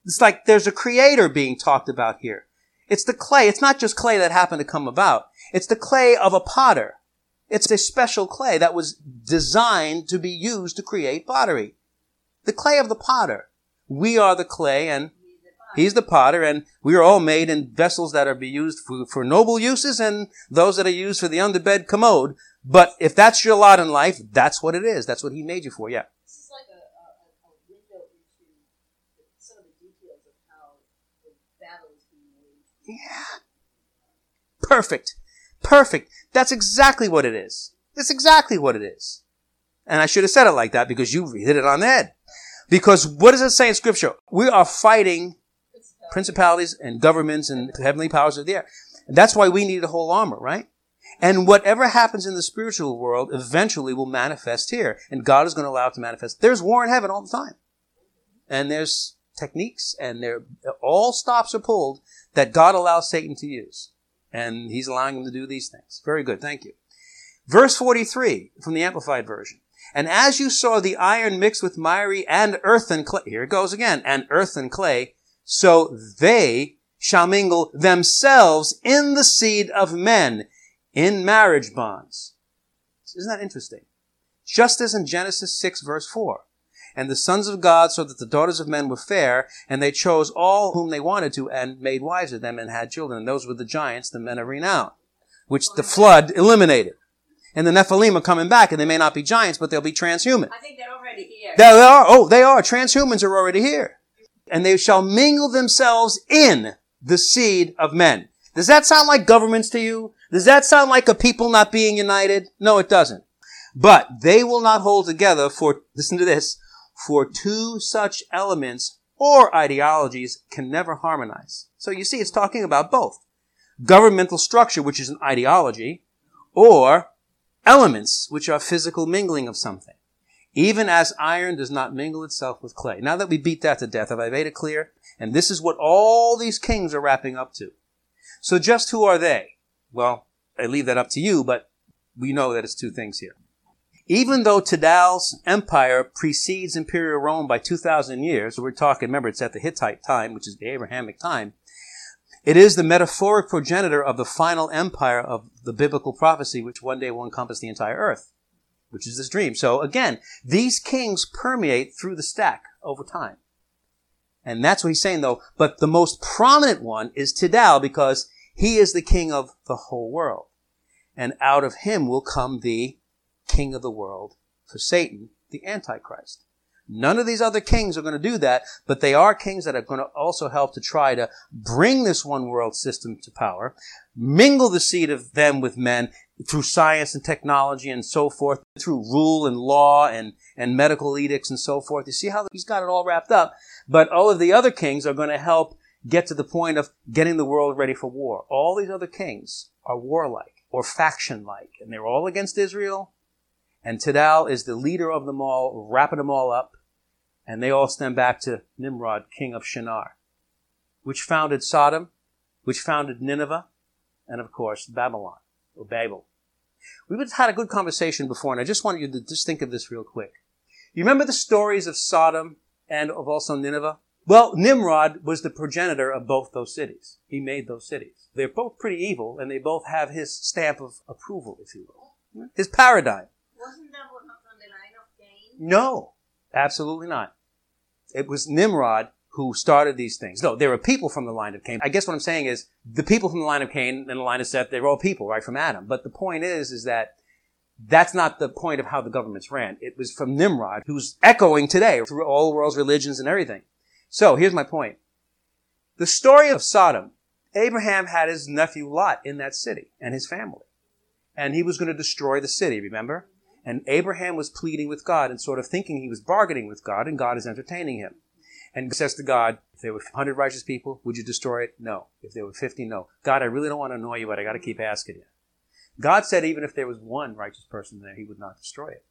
it's like there's a creator being talked about here. It's the clay. It's not just clay that happened to come about. It's the clay of a potter. It's a special clay that was designed to be used to create pottery. The clay of the potter. We are the clay and he's the potter and we are all made in vessels that are be used for, for noble uses and those that are used for the underbed commode. But if that's your lot in life, that's what it is. That's what he made you for. Yeah. This is like a, a, a a window into the, some of the details of how the battle is being waged. Yeah. Perfect. Perfect. That's exactly what it is. That's exactly what it is. And I should have said it like that because you hit it on the head. Because what does it say in scripture? We are fighting principalities and governments and heavenly powers of the air. And that's why we need a whole armor, right? And whatever happens in the spiritual world eventually will manifest here. And God is going to allow it to manifest. There's war in heaven all the time. And there's techniques and there all stops are pulled that God allows Satan to use. And he's allowing him to do these things. Very good. Thank you. Verse 43 from the Amplified Version. And as you saw the iron mixed with miry and earthen clay, here it goes again, and earthen clay, so they shall mingle themselves in the seed of men in marriage bonds. Isn't that interesting? Just as in Genesis 6 verse 4. And the sons of God so that the daughters of men were fair, and they chose all whom they wanted to and made wives of them and had children. And those were the giants, the men of renown, which the flood eliminated. And the Nephilim are coming back, and they may not be giants, but they'll be transhuman. I think they're already here. They are, oh, they are. Transhumans are already here. And they shall mingle themselves in the seed of men. Does that sound like governments to you? Does that sound like a people not being united? No, it doesn't. But they will not hold together for, listen to this, for two such elements or ideologies can never harmonize. So you see, it's talking about both. Governmental structure, which is an ideology, or elements, which are physical mingling of something. Even as iron does not mingle itself with clay. Now that we beat that to death, have I made it clear? And this is what all these kings are wrapping up to. So just who are they? Well, I leave that up to you, but we know that it's two things here. Even though Tidal's empire precedes Imperial Rome by 2,000 years, we're talking, remember, it's at the Hittite time, which is the Abrahamic time, it is the metaphoric progenitor of the final empire of the biblical prophecy, which one day will encompass the entire earth, which is this dream. So again, these kings permeate through the stack over time. And that's what he's saying though. But the most prominent one is Tidal because he is the king of the whole world. And out of him will come the king of the world for Satan, the Antichrist. None of these other kings are going to do that, but they are kings that are going to also help to try to bring this one world system to power, mingle the seed of them with men through science and technology and so forth, through rule and law and, and medical edicts and so forth. You see how he's got it all wrapped up. But all of the other kings are going to help get to the point of getting the world ready for war. All these other kings are warlike or faction-like, and they're all against Israel and Tidal is the leader of them all, wrapping them all up. And they all stem back to Nimrod, king of Shinar, which founded Sodom, which founded Nineveh, and of course Babylon, or Babel. We've had a good conversation before, and I just want you to just think of this real quick. You remember the stories of Sodom and of also Nineveh? Well, Nimrod was the progenitor of both those cities. He made those cities. They're both pretty evil, and they both have his stamp of approval, if you will. His paradigm. Wasn't that one from the line of Cain? No, absolutely not. It was Nimrod who started these things. No, there were people from the line of Cain. I guess what I'm saying is the people from the line of Cain and the line of Seth, they're all people, right, from Adam. But the point is, is that that's not the point of how the governments ran. It was from Nimrod, who's echoing today through all the world's religions and everything. So here's my point. The story of Sodom, Abraham had his nephew Lot in that city and his family. And he was going to destroy the city, remember? And Abraham was pleading with God and sort of thinking he was bargaining with God, and God is entertaining him. And says to God, if there were 100 righteous people, would you destroy it? No. If there were 50, no. God, I really don't want to annoy you, but I got to keep asking you. God said even if there was one righteous person there, he would not destroy it.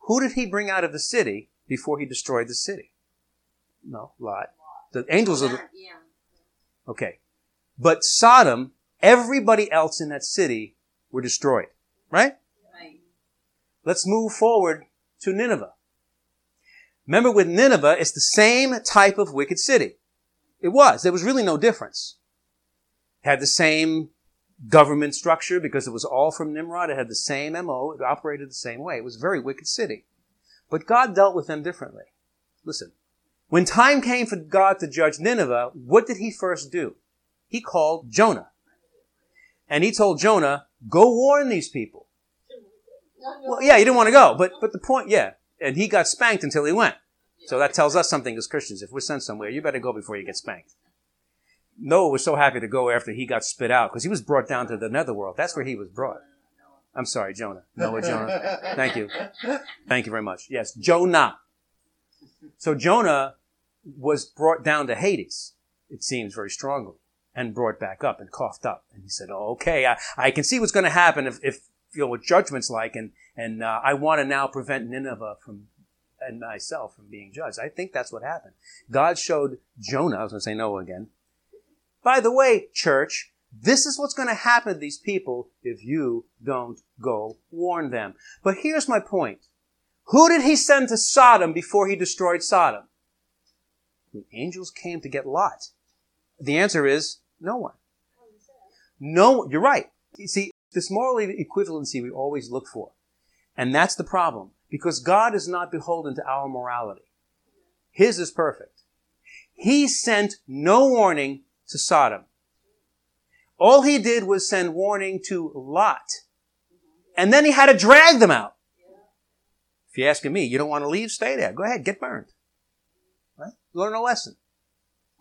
Who did he bring out of the city before he destroyed the city? No, Lot. The angels of the, okay. But Sodom, everybody else in that city were destroyed. Right? Right. Let's move forward to Nineveh. Remember with Nineveh, it's the same type of wicked city. It was. There was really no difference. It had the same government structure because it was all from Nimrod. It had the same MO. It operated the same way. It was a very wicked city. But God dealt with them differently. Listen. When time came for God to judge Nineveh, what did he first do? He called Jonah. And he told Jonah, go warn these people. Well, yeah, he didn't want to go, but but the point, yeah, and he got spanked until he went. So that tells us something as Christians. If we're sent somewhere, you better go before you get spanked. Noah was so happy to go after he got spit out because he was brought down to the netherworld. That's where he was brought. I'm sorry, Jonah. Noah, Jonah. Thank you. Thank you very much. Yes, Jonah. So Jonah was brought down to Hades, it seems very strongly, and brought back up and coughed up. And he said, oh, okay, I, I can see what's going to happen if, if, know, what judgment's like, and, and uh, I want to now prevent Nineveh from, and myself from being judged. I think that's what happened. God showed Jonah, I was going to say Noah again. By the way, church, this is what's going to happen to these people if you don't go warn them. But here's my point. Who did he send to Sodom before he destroyed Sodom? The angels came to get Lot. The answer is no one. No, you're right. You see, this moral equivalency we always look for. And that's the problem. Because God is not beholden to our morality. His is perfect. He sent no warning to Sodom. All he did was send warning to Lot. And then he had to drag them out. If you're asking me, you don't want to leave, stay there. Go ahead, get burned. Right? Learn a lesson.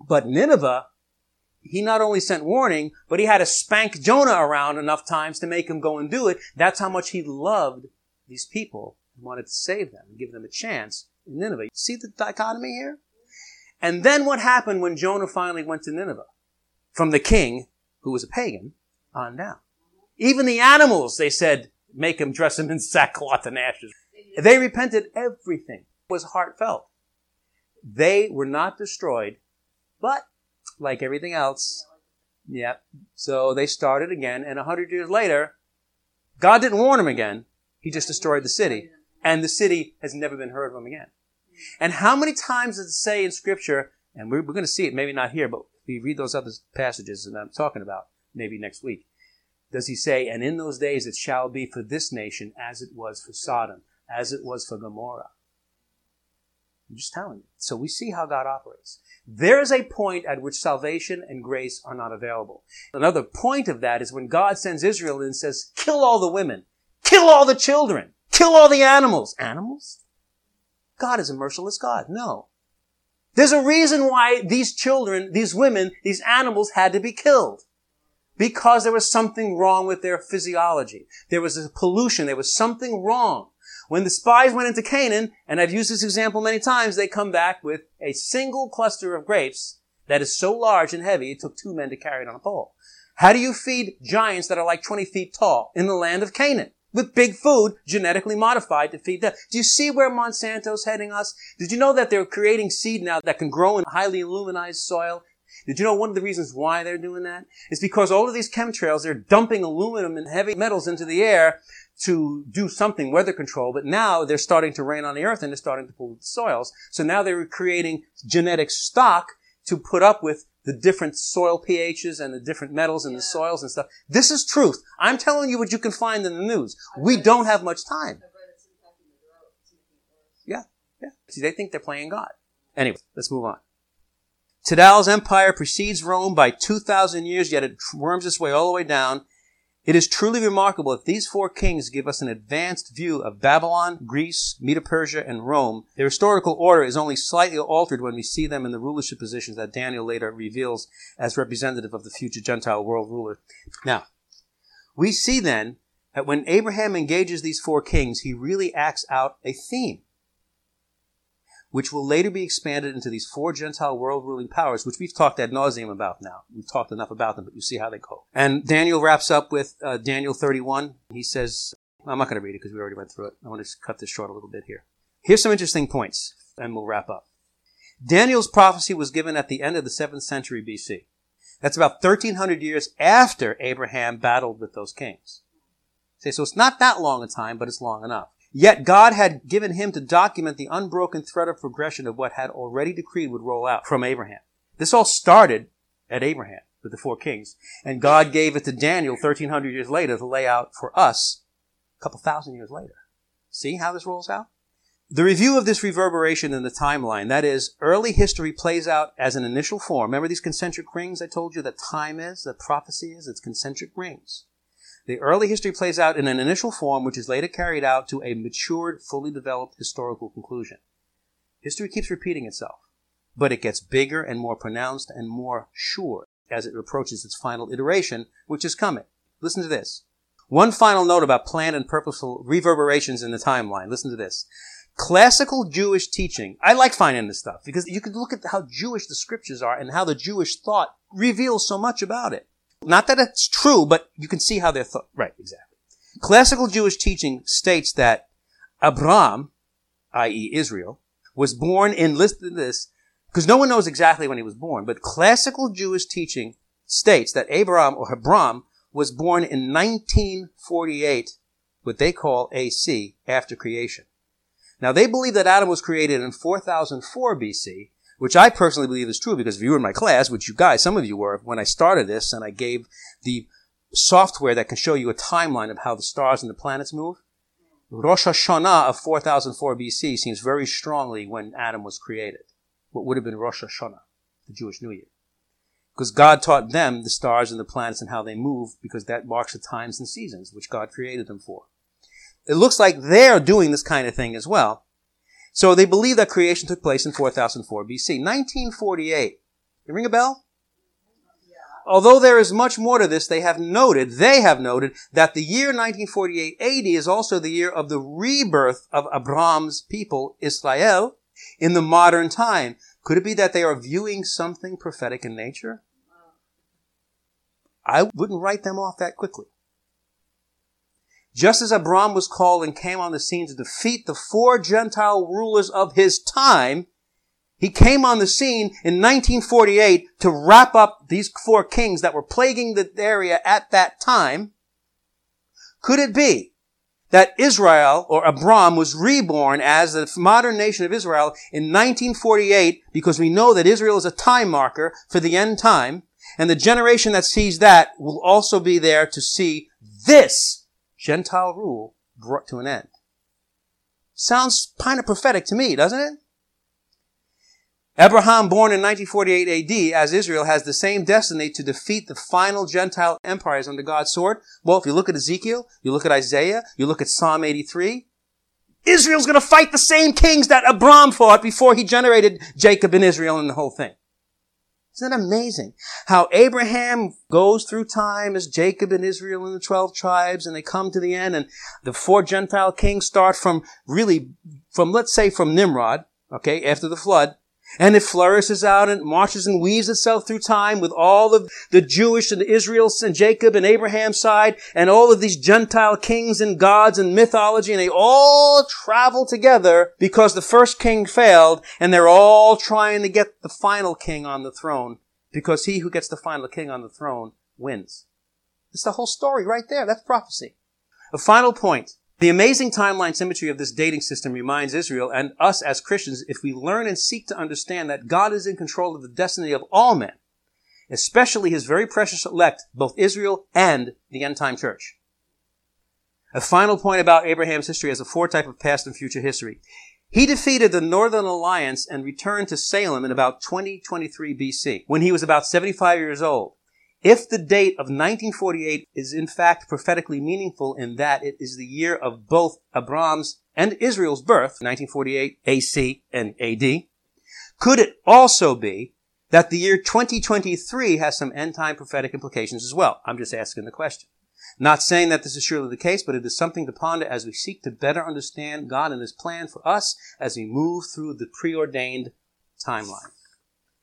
But Nineveh, he not only sent warning, but he had to spank Jonah around enough times to make him go and do it. That's how much he loved these people and wanted to save them and give them a chance in Nineveh. You See the dichotomy here? And then what happened when Jonah finally went to Nineveh? From the king, who was a pagan, on down. Even the animals, they said, make him dress him in sackcloth and ashes. They repented. Everything was heartfelt. They were not destroyed, but like everything else, Yep. So they started again, and a hundred years later, God didn't warn them again. He just destroyed the city, and the city has never been heard them again. And how many times does it say in Scripture? And we're, we're going to see it, maybe not here, but we read those other passages that I'm talking about, maybe next week. Does he say, and in those days it shall be for this nation as it was for Sodom, as it was for Gomorrah? I'm just telling you. So we see how God operates. There is a point at which salvation and grace are not available. Another point of that is when God sends Israel and says, kill all the women, kill all the children, kill all the animals. Animals? God is a merciless God. No. There's a reason why these children, these women, these animals had to be killed. Because there was something wrong with their physiology. There was a pollution. There was something wrong. When the spies went into Canaan, and I've used this example many times, they come back with a single cluster of grapes that is so large and heavy it took two men to carry it on a pole. How do you feed giants that are like 20 feet tall in the land of Canaan? With big food, genetically modified to feed them. Do you see where Monsanto's heading us? Did you know that they're creating seed now that can grow in highly aluminized soil? Did you know one of the reasons why they're doing that? Is because all of these chemtrails, they're dumping aluminum and heavy metals into the air to do something weather control, but now they're starting to rain on the earth and they're starting to pollute the soils. So now they're creating genetic stock to put up with the different soil pHs and the different metals in the soils and stuff. This is truth. I'm telling you what you can find in the news. We don't have much time. Yeah, yeah. See, they think they're playing God. Anyway, let's move on. Tidal's empire precedes Rome by 2,000 years, yet it worms its way all the way down it is truly remarkable that these four kings give us an advanced view of Babylon, Greece, Medo-Persia, and Rome. Their historical order is only slightly altered when we see them in the rulership positions that Daniel later reveals as representative of the future Gentile world ruler. Now, we see then that when Abraham engages these four kings, he really acts out a theme which will later be expanded into these four Gentile world ruling powers, which we've talked ad nauseum about now. We've talked enough about them, but you see how they go. And Daniel wraps up with uh, Daniel 31. He says, I'm not going to read it because we already went through it. I want to cut this short a little bit here. Here's some interesting points, and we'll wrap up. Daniel's prophecy was given at the end of the 7th century BC. That's about 1300 years after Abraham battled with those kings. Okay, so it's not that long a time, but it's long enough. Yet God had given him to document the unbroken thread of progression of what had already decreed would roll out from Abraham. This all started at Abraham with the four kings. And God gave it to Daniel 1300 years later to lay out for us a couple thousand years later. See how this rolls out? The review of this reverberation in the timeline, that is, early history plays out as an initial form. Remember these concentric rings I told you that time is, that prophecy is? It's concentric rings. The early history plays out in an initial form which is later carried out to a matured, fully developed historical conclusion. History keeps repeating itself, but it gets bigger and more pronounced and more sure as it approaches its final iteration, which is coming. Listen to this. One final note about planned and purposeful reverberations in the timeline. Listen to this. Classical Jewish teaching. I like finding this stuff because you can look at how Jewish the scriptures are and how the Jewish thought reveals so much about it. Not that it's true, but you can see how they're thought. Right, exactly. Classical Jewish teaching states that Abram, i.e. Israel, was born in, listen to this, because no one knows exactly when he was born, but classical Jewish teaching states that Abraham or Abram was born in 1948, what they call AC, after creation. Now they believe that Adam was created in 4004 BC, which I personally believe is true because if you were in my class, which you guys, some of you were, when I started this and I gave the software that can show you a timeline of how the stars and the planets move, Rosh Hashanah of 4004 BC seems very strongly when Adam was created. What would have been Rosh Hashanah, the Jewish New Year. Because God taught them the stars and the planets and how they move because that marks the times and seasons which God created them for. It looks like they're doing this kind of thing as well. So they believe that creation took place in 4004 BC. 1948. You ring a bell? Although there is much more to this, they have noted, they have noted that the year 1948 AD is also the year of the rebirth of Abraham's people, Israel, in the modern time. Could it be that they are viewing something prophetic in nature? I wouldn't write them off that quickly. Just as Abram was called and came on the scene to defeat the four Gentile rulers of his time, he came on the scene in 1948 to wrap up these four kings that were plaguing the area at that time. Could it be that Israel or Abram was reborn as the modern nation of Israel in 1948 because we know that Israel is a time marker for the end time and the generation that sees that will also be there to see this Gentile rule brought to an end. Sounds kind of prophetic to me, doesn't it? Abraham, born in 1948 AD, as Israel, has the same destiny to defeat the final Gentile empires under God's sword. Well, if you look at Ezekiel, you look at Isaiah, you look at Psalm 83, Israel's going to fight the same kings that Abram fought before he generated Jacob and Israel and the whole thing. Isn't that amazing? How Abraham goes through time as Jacob and Israel and the 12 tribes and they come to the end and the four Gentile kings start from really, from let's say from Nimrod, okay, after the flood, and it flourishes out and marches and weaves itself through time with all of the Jewish and Israel and Jacob and Abraham's side and all of these Gentile kings and gods and mythology and they all travel together because the first king failed and they're all trying to get the final king on the throne because he who gets the final king on the throne wins. It's the whole story right there. That's prophecy. A final point. The amazing timeline symmetry of this dating system reminds Israel and us as Christians if we learn and seek to understand that God is in control of the destiny of all men, especially his very precious elect, both Israel and the end time church. A final point about Abraham's history as a foretype of past and future history. He defeated the Northern Alliance and returned to Salem in about 2023 BC when he was about 75 years old. If the date of 1948 is in fact prophetically meaningful in that it is the year of both Abram's and Israel's birth, 1948 AC and AD, could it also be that the year 2023 has some end time prophetic implications as well? I'm just asking the question. Not saying that this is surely the case, but it is something to ponder as we seek to better understand God and His plan for us as we move through the preordained timeline.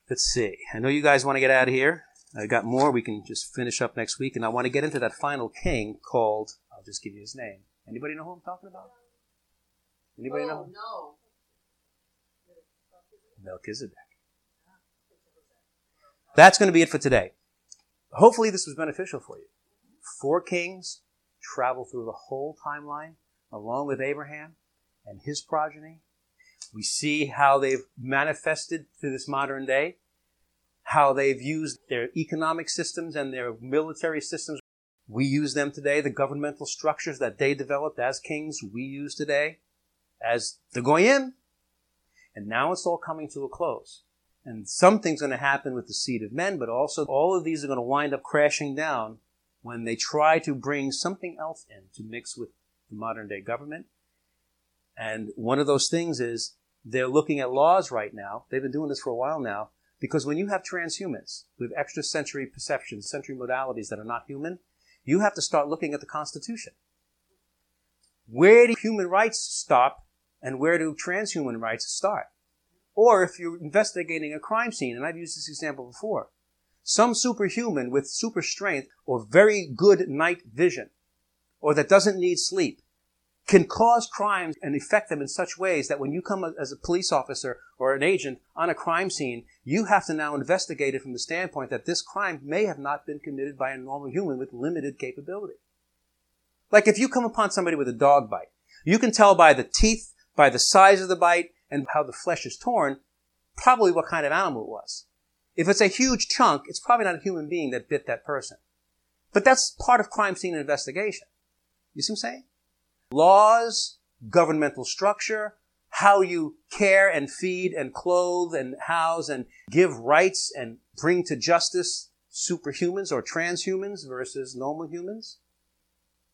Let's see. I know you guys want to get out of here. I got more we can just finish up next week, and I want to get into that final king called. I'll just give you his name. Anybody know who I'm talking about? Anybody oh, know? no. Melchizedek. That's going to be it for today. Hopefully, this was beneficial for you. Four kings travel through the whole timeline along with Abraham and his progeny. We see how they've manifested to this modern day how they've used their economic systems and their military systems. We use them today. The governmental structures that they developed as kings, we use today as the Goyim. And now it's all coming to a close. And something's going to happen with the seed of men, but also all of these are going to wind up crashing down when they try to bring something else in to mix with the modern day government. And one of those things is they're looking at laws right now. They've been doing this for a while now because when you have transhumans with extrasensory perceptions, sensory modalities that are not human, you have to start looking at the Constitution. Where do human rights stop and where do transhuman rights start? Or if you're investigating a crime scene, and I've used this example before, some superhuman with super strength or very good night vision, or that doesn't need sleep, can cause crimes and affect them in such ways that when you come as a police officer or an agent on a crime scene, you have to now investigate it from the standpoint that this crime may have not been committed by a normal human with limited capability. Like if you come upon somebody with a dog bite, you can tell by the teeth, by the size of the bite, and how the flesh is torn, probably what kind of animal it was. If it's a huge chunk, it's probably not a human being that bit that person. But that's part of crime scene investigation. You see what I'm saying? Laws governmental structure, how you care and feed and clothe and house and give rights and bring to justice superhumans or transhumans versus normal humans?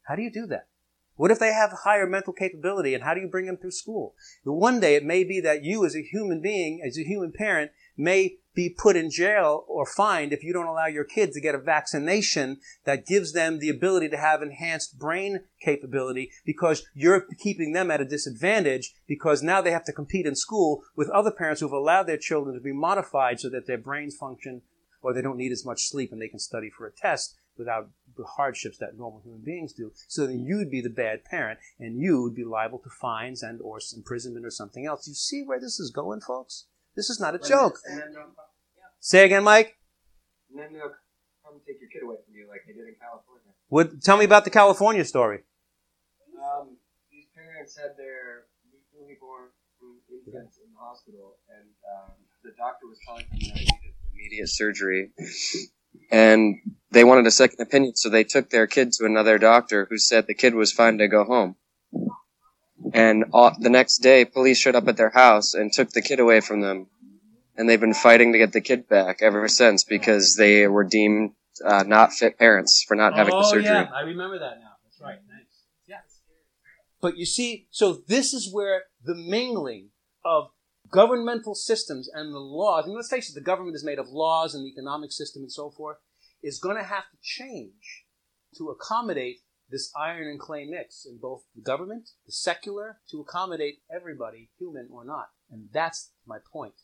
How do you do that? What if they have higher mental capability and how do you bring them through school? One day it may be that you as a human being, as a human parent, may be put in jail or fined if you don't allow your kid to get a vaccination that gives them the ability to have enhanced brain capability because you're keeping them at a disadvantage because now they have to compete in school with other parents who've allowed their children to be modified so that their brains function or they don't need as much sleep and they can study for a test without the hardships that normal human beings do. So then you'd be the bad parent and you would be liable to fines and or imprisonment or something else. You see where this is going, folks? This is not a joke. Say again, Mike. And then they'll come take your kid away from you, like they did in California. What? Tell me about the California story. Um, these parents had their newly born infants in the hospital, and um, the doctor was telling them that they needed immediate surgery, and they wanted a second opinion, so they took their kid to another doctor who said the kid was fine to go home. And all, the next day, police showed up at their house and took the kid away from them. And they've been fighting to get the kid back ever since because they were deemed uh, not fit parents for not having the surgery. Oh, yeah, I remember that now. That's right. Nice. Yeah. But you see, so this is where the mingling of governmental systems and the laws, and let's face it, the government is made of laws and the economic system and so forth, is going to have to change to accommodate this iron and clay mix in both the government, the secular, to accommodate everybody, human or not. And that's my point.